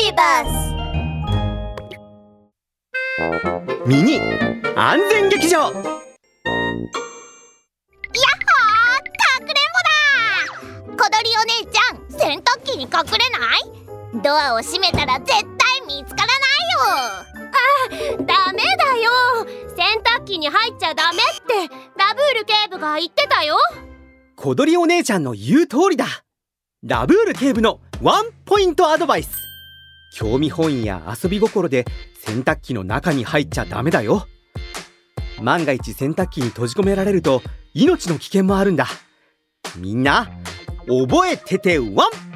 ビバスミニ安全劇場。やっほーかくれんぼだ。小鳥お姉ちゃん洗濯機に隠れない？ドアを閉めたら絶対見つからないよ。あダメだよ。洗濯機に入っちゃダメってラブール警部が言ってたよ。小鳥お姉ちゃんの言う通りだ。ラブール警部のワンポイントアドバイス興味本位や遊び心で洗濯機の中に入っちゃダメだよ。万が一洗濯機に閉じ込められると命の危険もあるんだ。みんな覚えててワン！